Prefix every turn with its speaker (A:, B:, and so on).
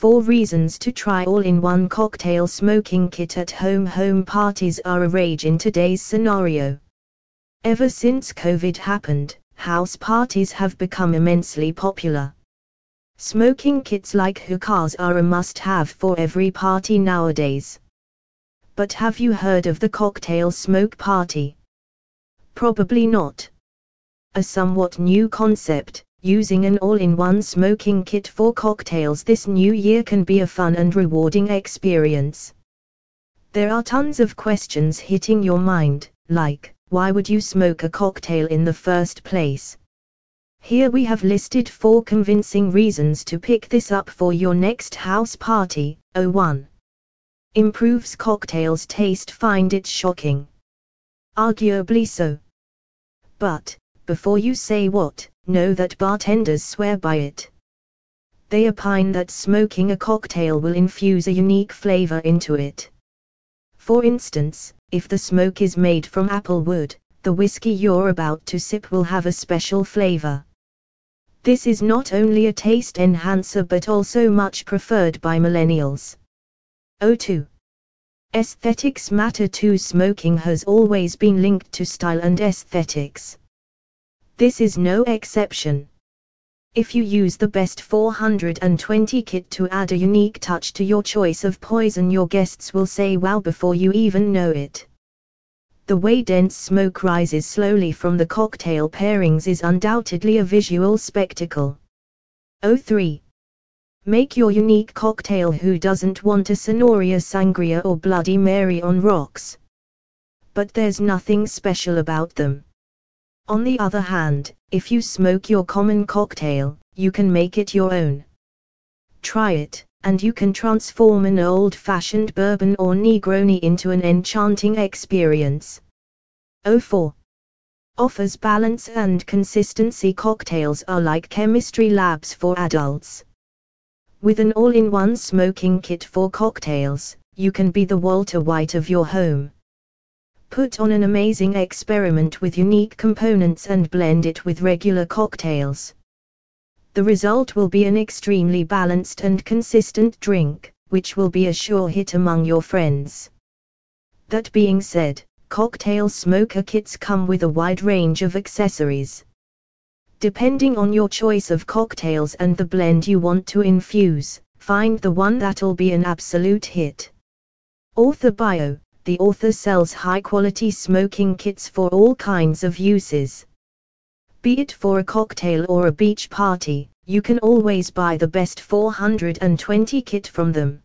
A: 4 reasons to try all-in-one cocktail smoking kit at home. Home parties are a rage in today's scenario. Ever since COVID happened, house parties have become immensely popular. Smoking kits like hookahs are a must-have for every party nowadays. But have you heard of the cocktail smoke party? Probably not. A somewhat new concept, Using an all-in-one smoking kit for cocktails this new year can be a fun and rewarding experience. There are tons of questions hitting your mind, like, why would you smoke a cocktail in the first place? Here we have listed four convincing reasons to pick this up for your next house party. 01. Improves cocktails taste find it shocking. Arguably so. But, before you say what, know that bartenders swear by it. They opine that smoking a cocktail will infuse a unique flavor into it. For instance, if the smoke is made from apple wood, the whiskey you're about to sip will have a special flavor. This is not only a taste enhancer but also much preferred by millennials. O2. Aesthetics matter too. Smoking has always been linked to style and aesthetics. This is no exception. If you use the best 420 kit to add a unique touch to your choice of poison your guests will say wow before you even know it. The way dense smoke rises slowly from the cocktail pairings is undoubtedly a visual spectacle. 03. Make your unique cocktail who doesn't want a Sonoria Sangria or Bloody Mary on rocks. But there's nothing special about them. On the other hand, if you smoke your common cocktail, you can make it your own. Try it, and you can transform an old fashioned bourbon or Negroni into an enchanting experience. 04. Offers balance and consistency. Cocktails are like chemistry labs for adults. With an all in one smoking kit for cocktails, you can be the Walter White of your home put on an amazing experiment with unique components and blend it with regular cocktails. The result will be an extremely balanced and consistent drink, which will be a sure hit among your friends. That being said, cocktail smoker kits come with a wide range of accessories. Depending on your choice of cocktails and the blend you want to infuse, find the one that'll be an absolute hit. Author Bio the author sells high-quality smoking kits for all kinds of uses. Be it for a cocktail or a beach party, you can always buy the best 420 kit from them.